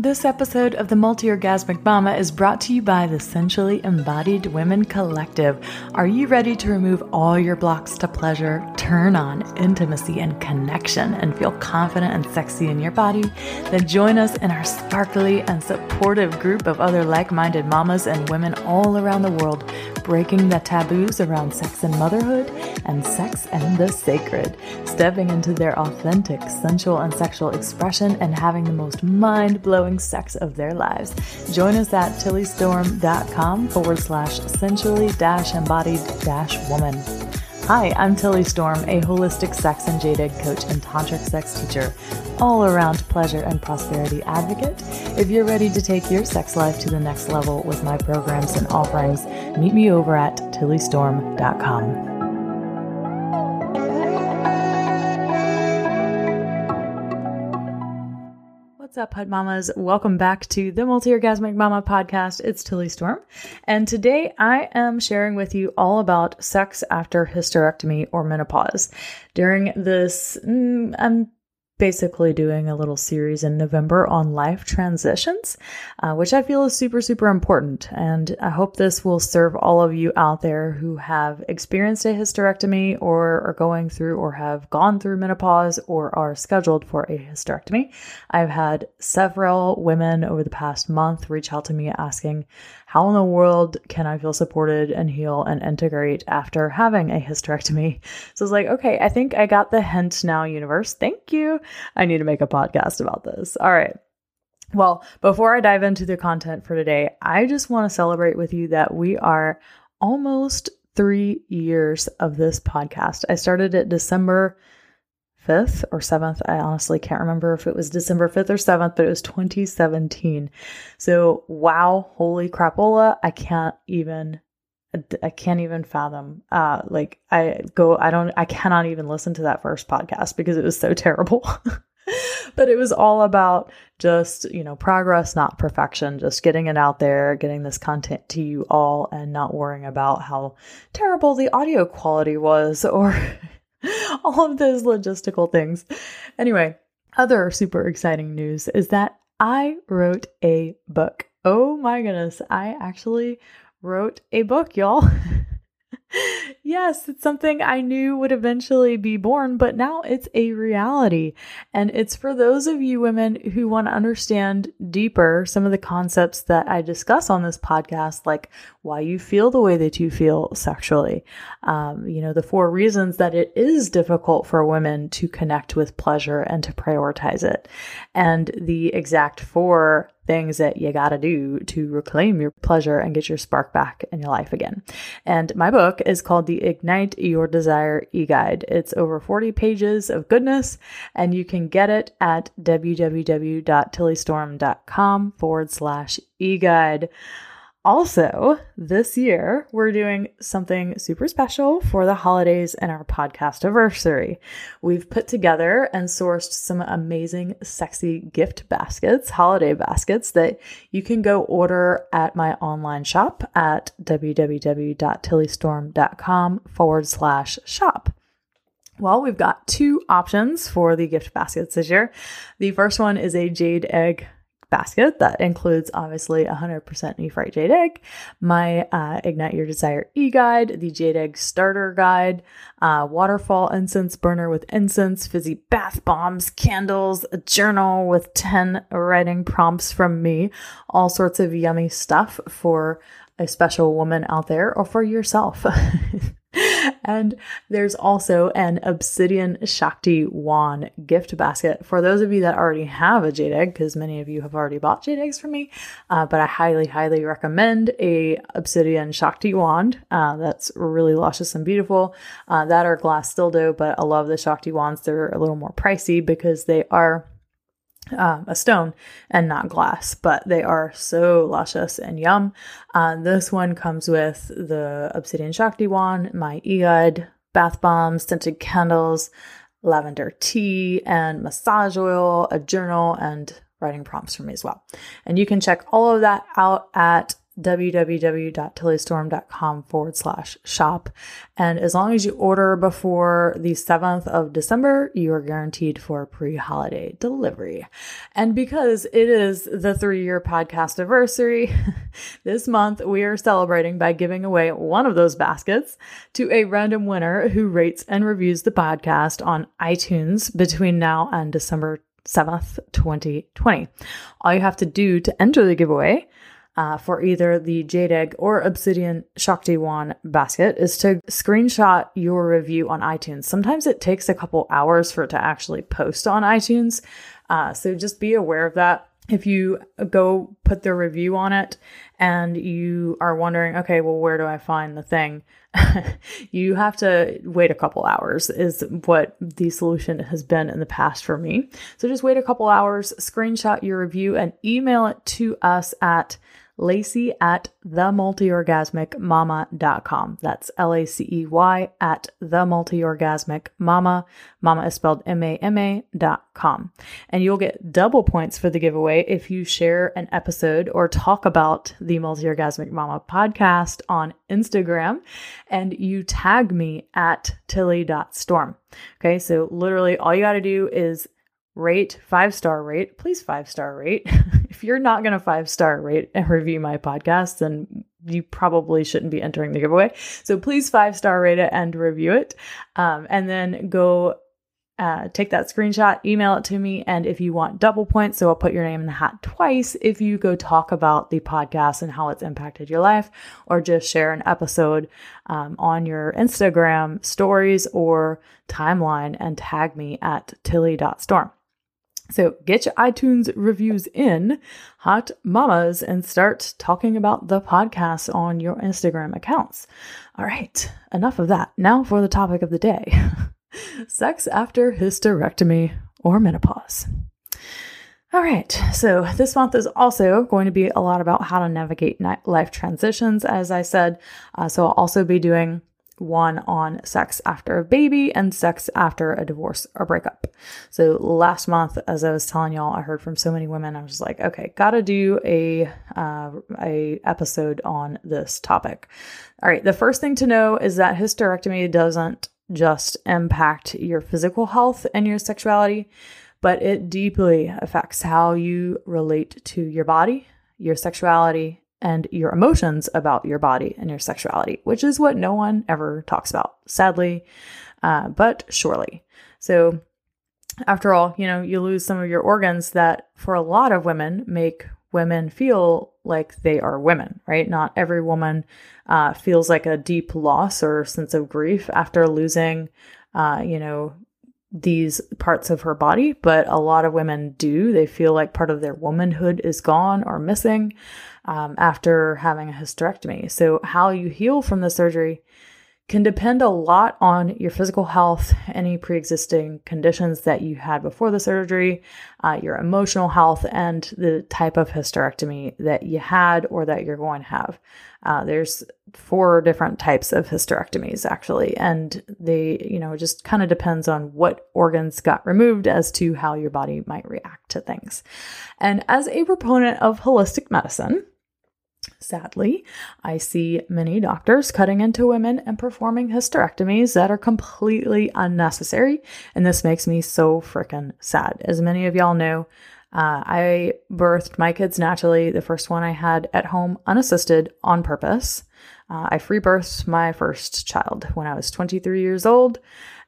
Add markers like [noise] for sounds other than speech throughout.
This episode of the Multi Orgasmic Mama is brought to you by the Sensually Embodied Women Collective. Are you ready to remove all your blocks to pleasure, turn on intimacy and connection, and feel confident and sexy in your body? Then join us in our sparkly and supportive group of other like minded mamas and women all around the world, breaking the taboos around sex and motherhood and sex and the sacred, stepping into their authentic, sensual, and sexual expression, and having the most mind blowing sex of their lives. Join us at tillystorm.com forward slash sensually dash embodied dash woman. Hi, I'm Tilly Storm, a holistic sex and jade coach and tantric sex teacher, all around pleasure and prosperity advocate. If you're ready to take your sex life to the next level with my programs and offerings, meet me over at tillystorm.com. up, Hud Mamas? Welcome back to the Multi Orgasmic Mama podcast. It's Tilly Storm. And today I am sharing with you all about sex after hysterectomy or menopause. During this, mm, I'm basically doing a little series in November on life transitions, uh, which I feel is super, super important. And I hope this will serve all of you out there who have experienced a hysterectomy or are going through or have gone through menopause or are scheduled for a hysterectomy. I've had several women over the past month reach out to me asking, how in the world can I feel supported and heal and integrate after having a hysterectomy? [laughs] So it's like, okay, I think I got the hint now, universe. Thank you. I need to make a podcast about this. All right. Well, before I dive into the content for today, I just want to celebrate with you that we are almost three years of this podcast. I started it December 5th or 7th. I honestly can't remember if it was December 5th or 7th, but it was 2017. So, wow, holy crapola. I can't even I can't even fathom. Uh like I go I don't I cannot even listen to that first podcast because it was so terrible. [laughs] but it was all about just, you know, progress, not perfection, just getting it out there, getting this content to you all and not worrying about how terrible the audio quality was or [laughs] [laughs] all of those logistical things. Anyway, other super exciting news is that I wrote a book. Oh my goodness, I actually wrote a book, y'all. [laughs] yes, it's something I knew would eventually be born, but now it's a reality. And it's for those of you women who want to understand deeper some of the concepts that I discuss on this podcast, like why you feel the way that you feel sexually. Um, you know, the four reasons that it is difficult for women to connect with pleasure and to prioritize it, and the exact four things that you got to do to reclaim your pleasure and get your spark back in your life again. And my book is called The Ignite Your Desire e Guide. It's over 40 pages of goodness, and you can get it at www.tillystorm.com forward slash e guide. Also, this year, we're doing something super special for the holidays and our podcast anniversary. We've put together and sourced some amazing, sexy gift baskets, holiday baskets that you can go order at my online shop at www.tillystorm.com forward slash shop. Well, we've got two options for the gift baskets this year. The first one is a jade egg basket that includes obviously 100% Nephrite Jade Egg, my uh, Ignite Your Desire e guide, the Jade Egg Starter Guide, uh, waterfall incense burner with incense, fizzy bath bombs, candles, a journal with 10 writing prompts from me, all sorts of yummy stuff for a special woman out there or for yourself. [laughs] and there's also an Obsidian Shakti wand gift basket for those of you that already have a jade egg, because many of you have already bought jade eggs from me. Uh, but I highly, highly recommend a Obsidian Shakti wand. Uh, that's really luscious and beautiful. Uh, that are glass dildo, but I love the Shakti wands. They're a little more pricey because they are um, a stone and not glass, but they are so luscious and yum. Uh, this one comes with the Obsidian Shakti wand, my Eod bath bombs, scented candles, lavender tea, and massage oil, a journal, and writing prompts for me as well. And you can check all of that out at www.tillystorm.com forward slash shop. And as long as you order before the 7th of December, you are guaranteed for pre holiday delivery. And because it is the three year podcast anniversary, [laughs] this month we are celebrating by giving away one of those baskets to a random winner who rates and reviews the podcast on iTunes between now and December 7th, 2020. All you have to do to enter the giveaway uh, for either the Jade Egg or Obsidian Shakti Wand basket is to screenshot your review on iTunes. Sometimes it takes a couple hours for it to actually post on iTunes. Uh, so just be aware of that. If you go put the review on it and you are wondering, okay, well, where do I find the thing? [laughs] you have to wait a couple hours, is what the solution has been in the past for me. So just wait a couple hours, screenshot your review, and email it to us at Lacey at themultiorgasmicmama.com. That's L A C E Y at themultiorgasmicmama. Mama is spelled M A M A dot com. And you'll get double points for the giveaway if you share an episode or talk about the Multiorgasmic Mama podcast on Instagram and you tag me at tilly.storm. Okay, so literally all you got to do is rate, five star rate, please five star rate. [laughs] if you're not going to five star rate and review my podcast, then you probably shouldn't be entering the giveaway. So please five star rate it and review it. Um, and then go uh, take that screenshot, email it to me. And if you want double points, so I'll put your name in the hat twice if you go talk about the podcast and how it's impacted your life, or just share an episode um, on your Instagram stories or timeline and tag me at tilly.storm. So get your iTunes reviews in, hot mamas, and start talking about the podcast on your Instagram accounts. All right, enough of that. Now for the topic of the day [laughs] sex after hysterectomy or menopause. All right, so this month is also going to be a lot about how to navigate life transitions, as I said. Uh, so I'll also be doing one on sex after a baby and sex after a divorce or breakup. So last month, as I was telling y'all, I heard from so many women. I was like, okay, gotta do a uh, a episode on this topic. All right, the first thing to know is that hysterectomy doesn't just impact your physical health and your sexuality, but it deeply affects how you relate to your body, your sexuality, and your emotions about your body and your sexuality, which is what no one ever talks about, sadly, uh, but surely. So, after all, you know, you lose some of your organs that for a lot of women make women feel like they are women, right? Not every woman uh, feels like a deep loss or sense of grief after losing, uh, you know, these parts of her body, but a lot of women do. They feel like part of their womanhood is gone or missing um, after having a hysterectomy. So, how you heal from the surgery can depend a lot on your physical health, any pre existing conditions that you had before the surgery, uh, your emotional health, and the type of hysterectomy that you had or that you're going to have. Uh, there's four different types of hysterectomies actually, and they, you know, just kind of depends on what organs got removed as to how your body might react to things. And as a proponent of holistic medicine, Sadly, I see many doctors cutting into women and performing hysterectomies that are completely unnecessary, and this makes me so freaking sad. As many of y'all know, uh, I birthed my kids naturally, the first one I had at home unassisted on purpose. Uh, I free birthed my first child when I was 23 years old.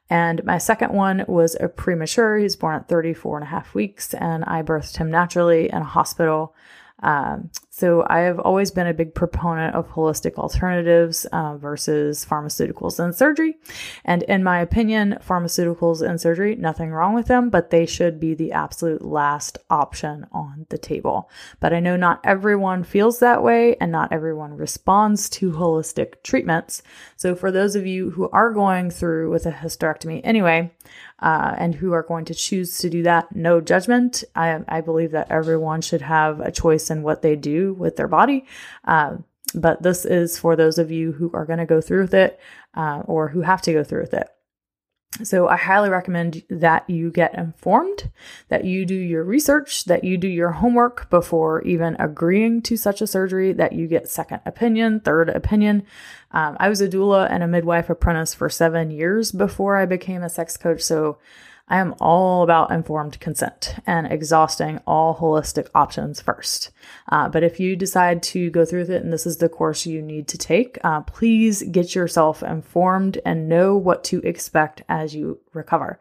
And my second one was a premature. He was born at 34 and a half weeks, and I birthed him naturally in a hospital um, so I have always been a big proponent of holistic alternatives uh, versus pharmaceuticals and surgery. And in my opinion, pharmaceuticals and surgery, nothing wrong with them, but they should be the absolute last option on the table. But I know not everyone feels that way and not everyone responds to holistic treatments. So for those of you who are going through with a hysterectomy anyway, uh, and who are going to choose to do that. No judgment. I, I believe that everyone should have a choice in what they do with their body. Uh, but this is for those of you who are going to go through with it uh, or who have to go through with it. So I highly recommend that you get informed, that you do your research, that you do your homework before even agreeing to such a surgery, that you get second opinion, third opinion. Um, I was a doula and a midwife apprentice for seven years before I became a sex coach. So I am all about informed consent and exhausting all holistic options first. Uh, but if you decide to go through with it and this is the course you need to take, uh, please get yourself informed and know what to expect as you recover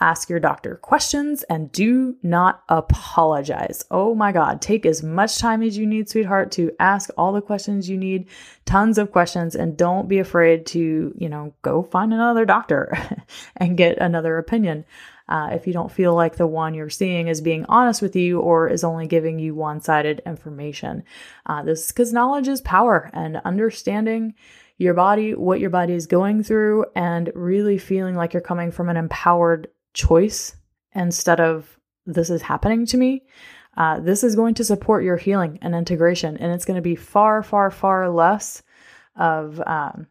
ask your doctor questions and do not apologize. Oh my God, take as much time as you need, sweetheart, to ask all the questions you need, tons of questions, and don't be afraid to, you know, go find another doctor [laughs] and get another opinion. Uh, if you don't feel like the one you're seeing is being honest with you or is only giving you one sided information. Uh, this is because knowledge is power and understanding your body, what your body is going through, and really feeling like you're coming from an empowered choice instead of this is happening to me, uh, this is going to support your healing and integration. And it's going to be far, far, far less of, um,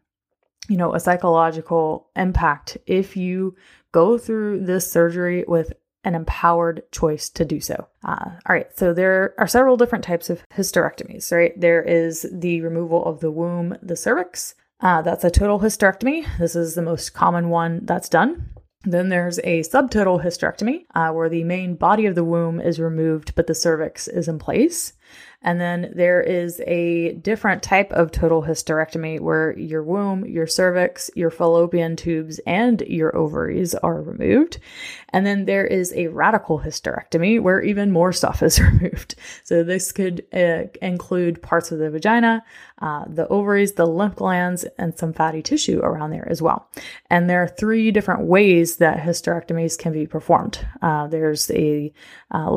you know, a psychological impact if you go through this surgery with an empowered choice to do so. Uh, all right, so there are several different types of hysterectomies, right? There is the removal of the womb, the cervix. Uh, that's a total hysterectomy. This is the most common one that's done. Then there's a subtotal hysterectomy, uh, where the main body of the womb is removed, but the cervix is in place. And then there is a different type of total hysterectomy where your womb, your cervix, your fallopian tubes, and your ovaries are removed. And then there is a radical hysterectomy where even more stuff is [laughs] removed. So this could uh, include parts of the vagina, uh, the ovaries, the lymph glands, and some fatty tissue around there as well. And there are three different ways that hysterectomies can be performed. Uh, there's a uh,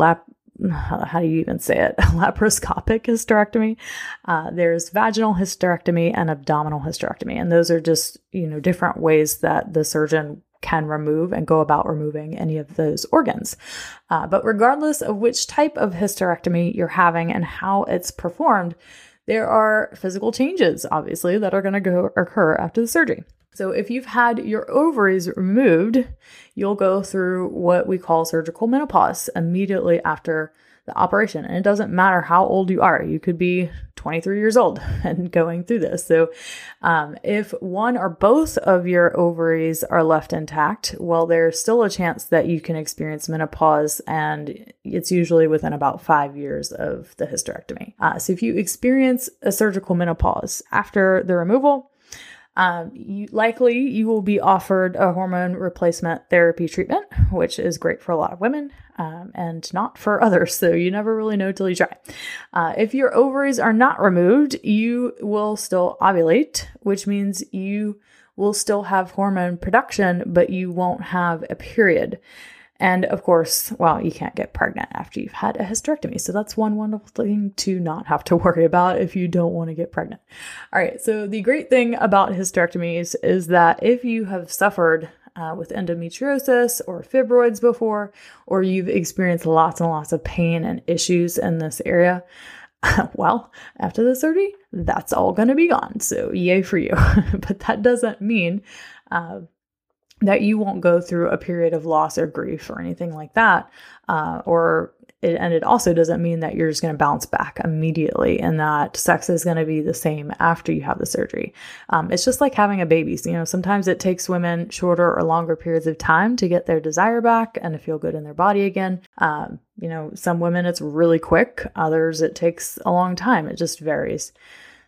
lap [sighs] how do you even say it? [laughs] laparoscopic hysterectomy. Uh, there's vaginal hysterectomy and abdominal hysterectomy. And those are just, you know, different ways that the surgeon can remove and go about removing any of those organs. Uh, but regardless of which type of hysterectomy you're having and how it's performed, there are physical changes, obviously, that are going to go occur after the surgery. So, if you've had your ovaries removed, you'll go through what we call surgical menopause immediately after the operation. And it doesn't matter how old you are, you could be 23 years old [laughs] and going through this. So, um, if one or both of your ovaries are left intact, well, there's still a chance that you can experience menopause, and it's usually within about five years of the hysterectomy. Uh, so, if you experience a surgical menopause after the removal, um, you, likely you will be offered a hormone replacement therapy treatment, which is great for a lot of women um, and not for others. So you never really know till you try. Uh, if your ovaries are not removed, you will still ovulate, which means you will still have hormone production, but you won't have a period. And of course, well, you can't get pregnant after you've had a hysterectomy. So that's one wonderful thing to not have to [laughs] worry about if you don't want to get pregnant. All right. So the great thing about hysterectomies is that if you have suffered uh, with endometriosis or fibroids before, or you've experienced lots and lots of pain and issues in this area, [laughs] well, after the surgery, that's all going to be gone. So, yay for you. [laughs] but that doesn't mean uh, that you won't go through a period of loss or grief or anything like that. Uh, or it, and it also doesn't mean that you're just going to bounce back immediately and that sex is going to be the same after you have the surgery. Um, it's just like having a baby. So, you know, sometimes it takes women shorter or longer periods of time to get their desire back and to feel good in their body again. Um, you know, some women it's really quick, others it takes a long time. It just varies.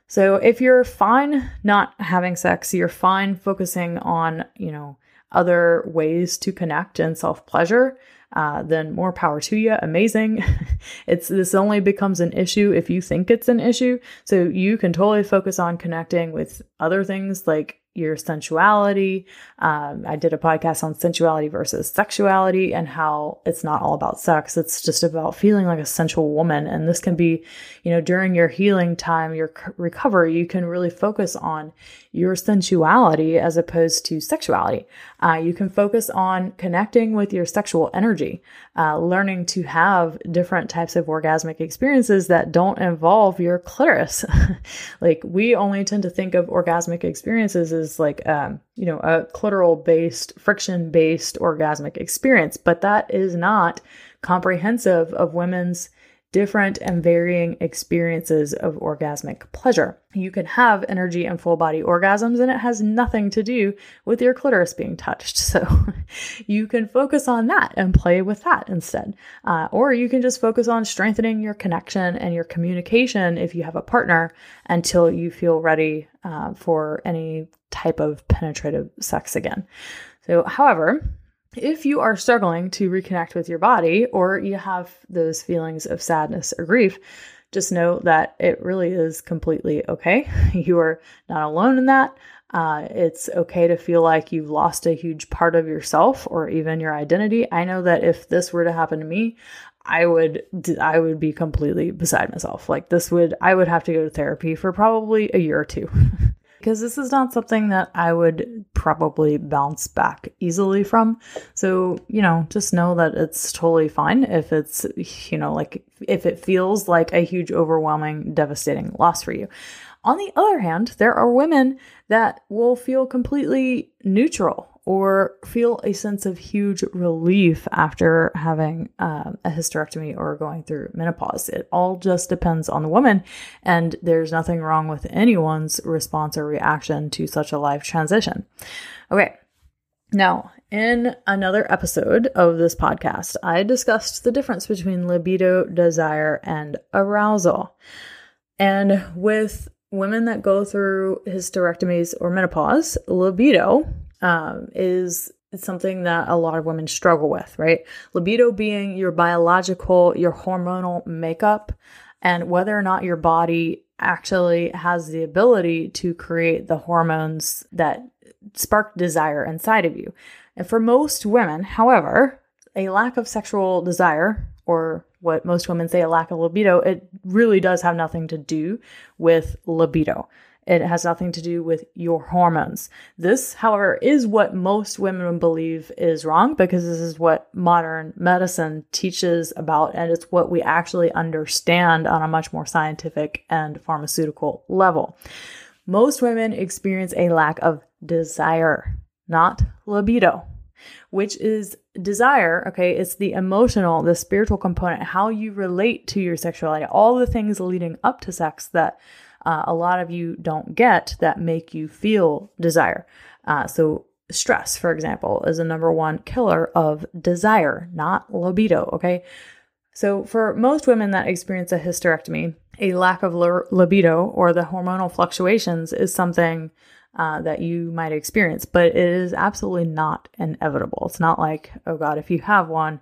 So if you're fine not having sex, you're fine focusing on, you know, other ways to connect and self pleasure, uh, then more power to you. Amazing. [laughs] it's this only becomes an issue if you think it's an issue. So you can totally focus on connecting with other things like your sensuality. Um, I did a podcast on sensuality versus sexuality and how it's not all about sex. It's just about feeling like a sensual woman. And this can be, you know, during your healing time, your c- recovery, you can really focus on your sensuality as opposed to sexuality. Uh, you can focus on connecting with your sexual energy, uh, learning to have different types of orgasmic experiences that don't involve your clitoris. [laughs] like we only tend to think of orgasmic experiences as like um, you know a clitoral based friction based orgasmic experience but that is not comprehensive of women's different and varying experiences of orgasmic pleasure. You can have energy and full body orgasms, and it has nothing to do with your clitoris being touched. [laughs] So you can focus on that and play with that instead. Uh, or you can just focus on strengthening your connection and your communication if you have a partner until you feel ready uh, for any type of penetrative sex again. So, however, if you are struggling to reconnect with your body or you have those feelings of sadness or grief, just know that it really is completely okay. [laughs] You are not alone in that. Uh, it's okay to feel like you've lost a huge part of yourself or even your identity. I know that if this were to happen to me, I would I would be completely beside myself. Like this would I would have to go to therapy for probably a year or two. [laughs] because this is not something that I would probably bounce back easily from. So, you know, just know that it's totally fine if it's, you know, like if it feels like a huge, overwhelming, devastating loss for you. On the other hand, there are women that will feel completely neutral or feel a sense of huge relief after having um, a hysterectomy or going through menopause. It all just depends on the woman, and there's nothing wrong with anyone's response or reaction to such a life transition. Okay, now, in another episode of this podcast, I discussed the difference between libido, desire, and arousal. And with women that go through hysterectomies or menopause, libido um, is something that a lot of women struggle with, right? Libido being your biological, your hormonal makeup, and whether or not your body actually has the ability to create the hormones that spark desire inside of you. And for most women, however, a lack of sexual desire, or what most women say a lack of libido, it really does have nothing to do with libido. It has nothing to do with your hormones. This, however, is what most women believe is wrong because this is what modern medicine teaches about, and it's what we actually understand on a much more scientific and pharmaceutical level. Most women experience a lack of desire, not libido, which is desire. Okay, it's the emotional, the spiritual component, how you relate to your sexuality, all the things leading up to sex that uh, a lot of you don't get that make you feel desire. Uh, so, stress, for example, is the number one killer of desire, not libido. Okay. So, for most women that experience a hysterectomy, a lack of libido or the hormonal fluctuations is something uh, that you might experience, but it is absolutely not inevitable. It's not like, oh God, if you have one,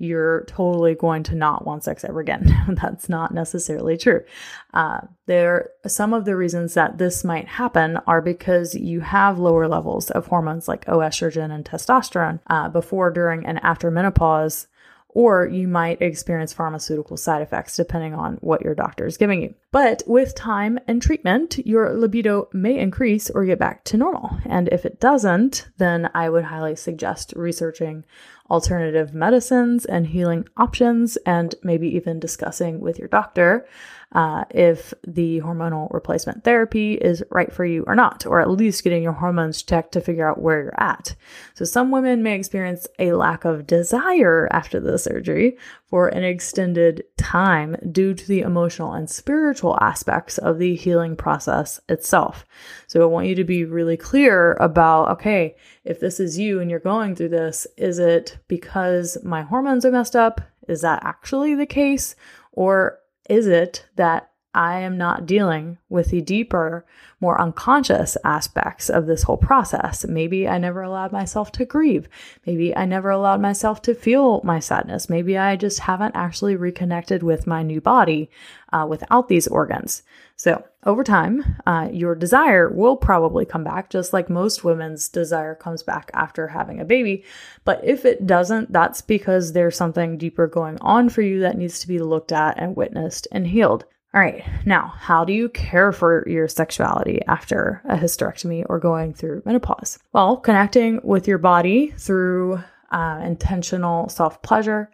you're totally going to not want sex ever again. [laughs] That's not necessarily true. Uh, there, some of the reasons that this might happen are because you have lower levels of hormones like estrogen and testosterone uh, before, during, and after menopause or you might experience pharmaceutical side effects depending on what your doctor is giving you. But with time and treatment, your libido may increase or get back to normal. And if it doesn't, then I would highly suggest researching alternative medicines and healing options, and maybe even discussing with your doctor uh, if the hormonal replacement therapy is right for you or not, or at least getting your hormones checked to figure out where you're at. So, some women may experience a lack of desire after the surgery for an extended time due to the emotional and spiritual aspects of the healing process itself. So, I want you to be really clear about okay, if this is you and you're going through this, is it because my hormones are messed up? Is that actually the case? Or is it that I am not dealing with the deeper, more unconscious aspects of this whole process. Maybe I never allowed myself to grieve. Maybe I never allowed myself to feel my sadness. Maybe I just haven't actually reconnected with my new body uh, without these organs. So, over time, uh, your desire will probably come back, just like most women's desire comes back after having a baby. But if it doesn't, that's because there's something deeper going on for you that needs to be looked at and witnessed and healed. All right, now, how do you care for your sexuality after a hysterectomy or going through menopause? Well, connecting with your body through uh, intentional self pleasure,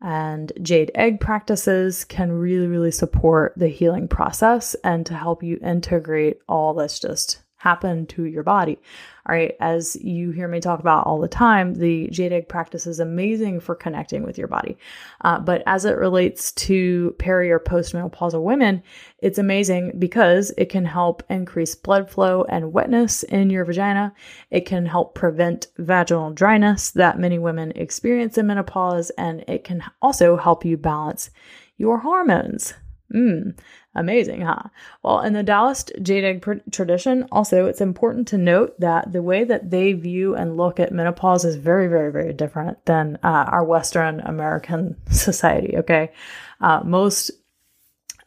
and jade egg practices can really, really support the healing process and to help you integrate all that's just happen to your body. All right, as you hear me talk about all the time, the jade practice is amazing for connecting with your body. Uh, but as it relates to peri or postmenopausal women, it's amazing because it can help increase blood flow and wetness in your vagina. It can help prevent vaginal dryness that many women experience in menopause, and it can also help you balance your hormones. Mm, amazing, huh? Well, in the Taoist jade pr- tradition, also, it's important to note that the way that they view and look at menopause is very, very, very different than uh, our Western American [laughs] society, okay? Uh, most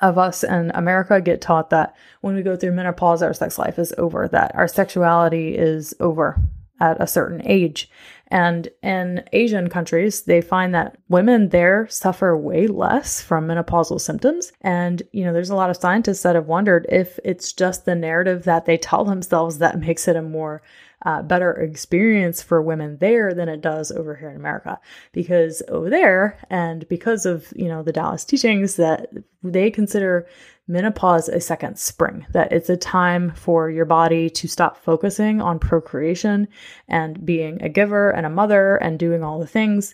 of us in America get taught that when we go through menopause, our sex life is over, that our sexuality is over at a certain age. And in Asian countries, they find that women there suffer way less from menopausal symptoms. And, you know, there's a lot of scientists that have wondered if it's just the narrative that they tell themselves that [laughs] makes it a more uh, better experience for women there than it does over here in America. Because over there, and because of, you know, the Taoist teachings that they consider menopause a second spring, that it's a time for your body to stop focusing on procreation and being a giver and a mother and doing all the things.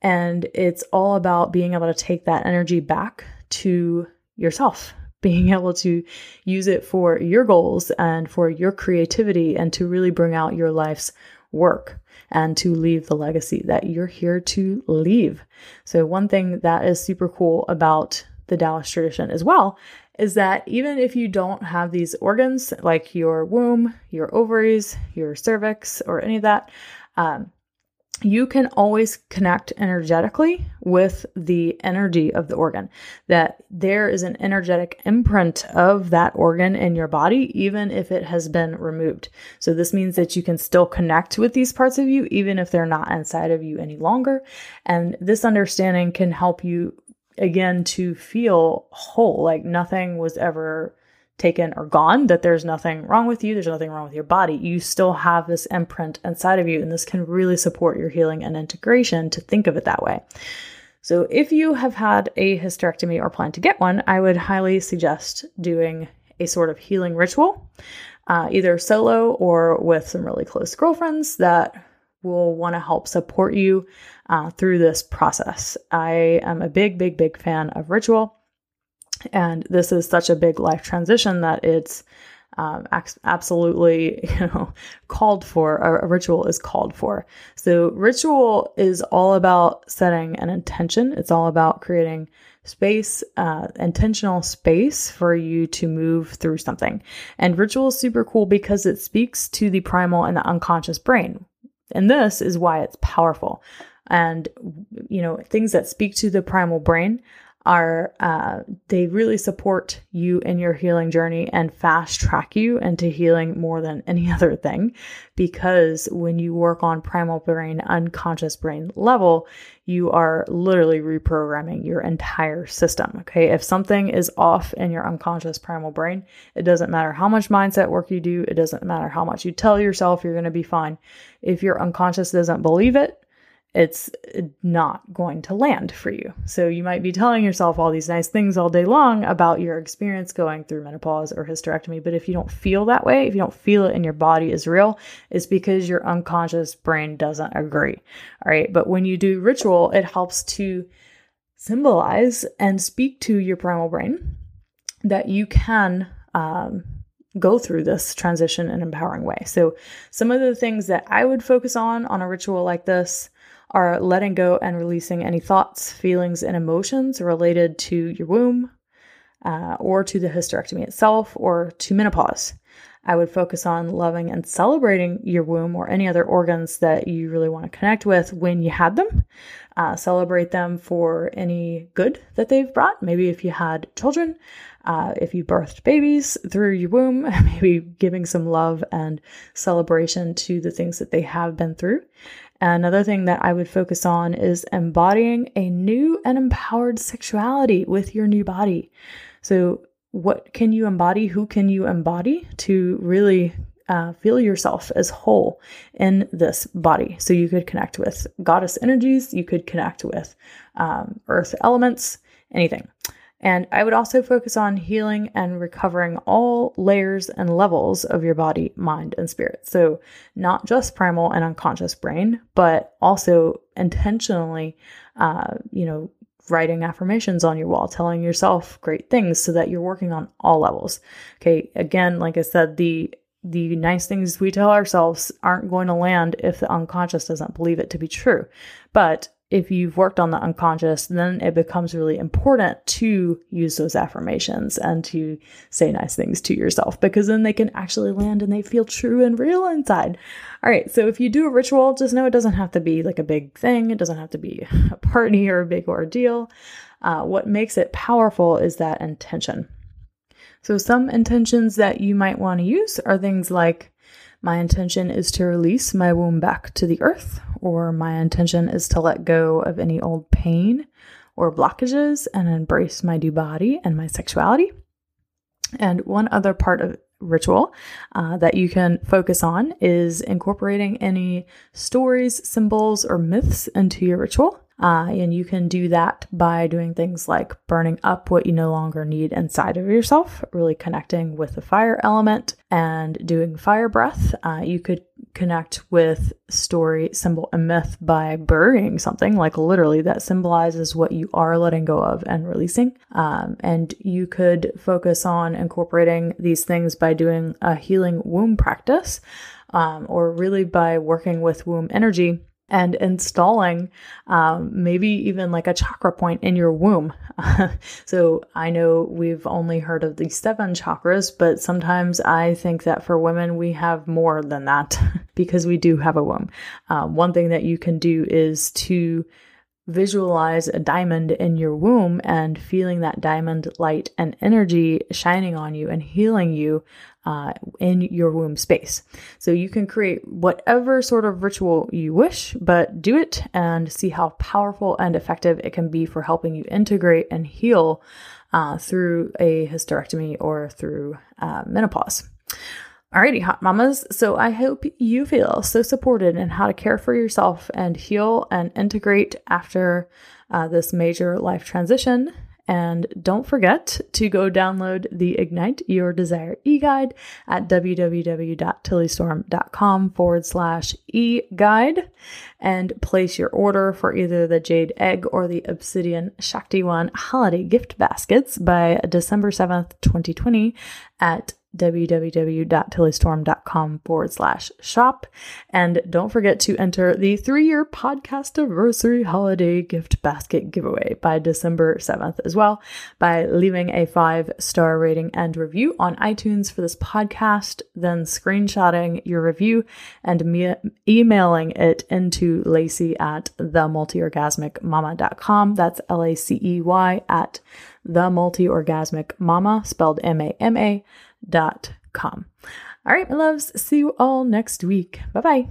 And it's all about being able to take that energy back to yourself, [laughs] being able to use it for your goals and for your creativity and to really bring out your life's work and to leave the legacy that you're here to leave. So, one thing that is super cool about the Taoist tradition as well is that even if you don't have these organs like your womb, your ovaries, your cervix, or any of that, um, you can always connect energetically with the energy of the organ. That there is an energetic imprint of that organ in your body, even if it has been removed. So, this means that you can still connect with these parts of you, even if they're not inside of you any longer. And this understanding can help you again to feel whole, like nothing was ever taken or gone, that there's nothing wrong with you, there's nothing wrong with your body. You still have this imprint inside of you, and this can really support your healing and integration to think of it that way. So, if you have had a hysterectomy or plan to get one, I would highly suggest doing a sort of healing ritual, uh, either solo or with some really close girlfriends that will want to help support you uh, through this process. I am a big, big, big fan of ritual. And this is such a big life transition that it's um, absolutely [laughs] you know called for a, ritual is called for so ritual is all about setting an intention it's all about creating space uh, intentional space for you to move through something and ritual is super cool because it speaks to the primal and the unconscious brain and this is why it's powerful. And you know things that speak to the primal brain are uh, they really support you in your healing journey and fast track you into healing more than [laughs] any other thing. Because when you work on primal brain unconscious brain level you are literally reprogramming your entire system okay? If something is off in your unconscious primal brain it doesn't matter how much mindset work you do it doesn't matter how much you tell yourself you're going to be fine. If your unconscious doesn't believe it it's not going to land for you. So you might be telling yourself all these nice things all day long about your experience going through menopause or hysterectomy, but if you don't feel that way, if you don't feel it in your body is real, it's because your unconscious brain doesn't agree. All right, but when you do ritual, it helps to symbolize and speak to your primal brain that you can um, go through this transition in an empowering way. So, some of the things that I would focus on on a ritual like this are letting go and releasing any thoughts, feelings, and emotions related to your womb uh, or to the hysterectomy itself or to menopause. I would focus on loving and celebrating your womb or any other organs that you really want to connect with when you had them. Uh, celebrate them for any good that they've brought. Maybe if you had children, uh, if you birthed babies through your womb, [laughs] maybe giving some love and celebration to the things that they have been through. Another thing that I would focus on is embodying a new and empowered sexuality with your new body. So, what can you embody? Who can you embody to really uh, feel yourself as whole in this body? So, you could connect with goddess energies, you could connect with um, earth elements, anything. And I would also focus on healing and recovering all layers and levels of your body, mind, and spirit. So, not just primal and unconscious brain, but also intentionally, uh, you know, writing affirmations on your wall, telling yourself great things so that you're working on all levels. Okay, again, like I said, the the nice things we tell ourselves aren't going to land if the unconscious doesn't believe it to be true. But if you've worked on the unconscious, then it becomes really important to use those affirmations and to say nice things to yourself because then they can actually land and they feel true and real inside. All right, so if you do a ritual, just know it doesn't have to be like a big thing, it doesn't have to be a party or a big ordeal. Uh, what makes it powerful is that intention. So, some intentions that you might want to use are things like my intention is to release my womb back to the earth, or my intention is to let go of any old pain or blockages and embrace my new body and my sexuality. And one other part of ritual uh, that you can focus on is incorporating any stories, symbols, or myths into your ritual. Uh, and you can do that by doing things like burning up what you no longer need inside of yourself, really connecting with the fire element and doing fire breath. Uh, you could connect with story, symbol, and myth by burying something, like literally that symbolizes what you are letting go of and releasing. Um, and you could focus on incorporating these things by doing a healing womb practice. Um, or really by working with womb energy and installing um, maybe even like a chakra point in your womb. [laughs] so I know we've only heard of the seven chakras, but sometimes I think that for women we have more than that [laughs] because we do have a womb. Um, one thing that you can do is to visualize a diamond in your womb and feeling that diamond light and energy shining on you and healing you uh, in your womb space. So you can create whatever sort of ritual you wish, but do it and see how powerful and effective it can be for helping you integrate and heal uh, through a hysterectomy or through uh, menopause. Alrighty, hot mamas. So I hope you feel so supported in how to care for yourself and heal and integrate after uh, this major life transition. And don't forget to go download the Ignite Your Desire e guide at www.tillystorm.com forward slash e guide and place your order for either the Jade Egg or the Obsidian Shakti Wand holiday gift baskets by December 7th, 2020 at www.tillystorm.com forward slash shop. And don't forget to enter the three year podcast anniversary holiday gift basket giveaway by December 7th as well by leaving a five star rating and review on iTunes for this podcast, then screenshotting your review and me- emailing it into Lacey at themultiorgasmicmama.com. That's L A C E Y at the multi-orgasmic mama spelled M-A-M-A dot gmail.com. All right, my loves, see you all next week. Bye bye.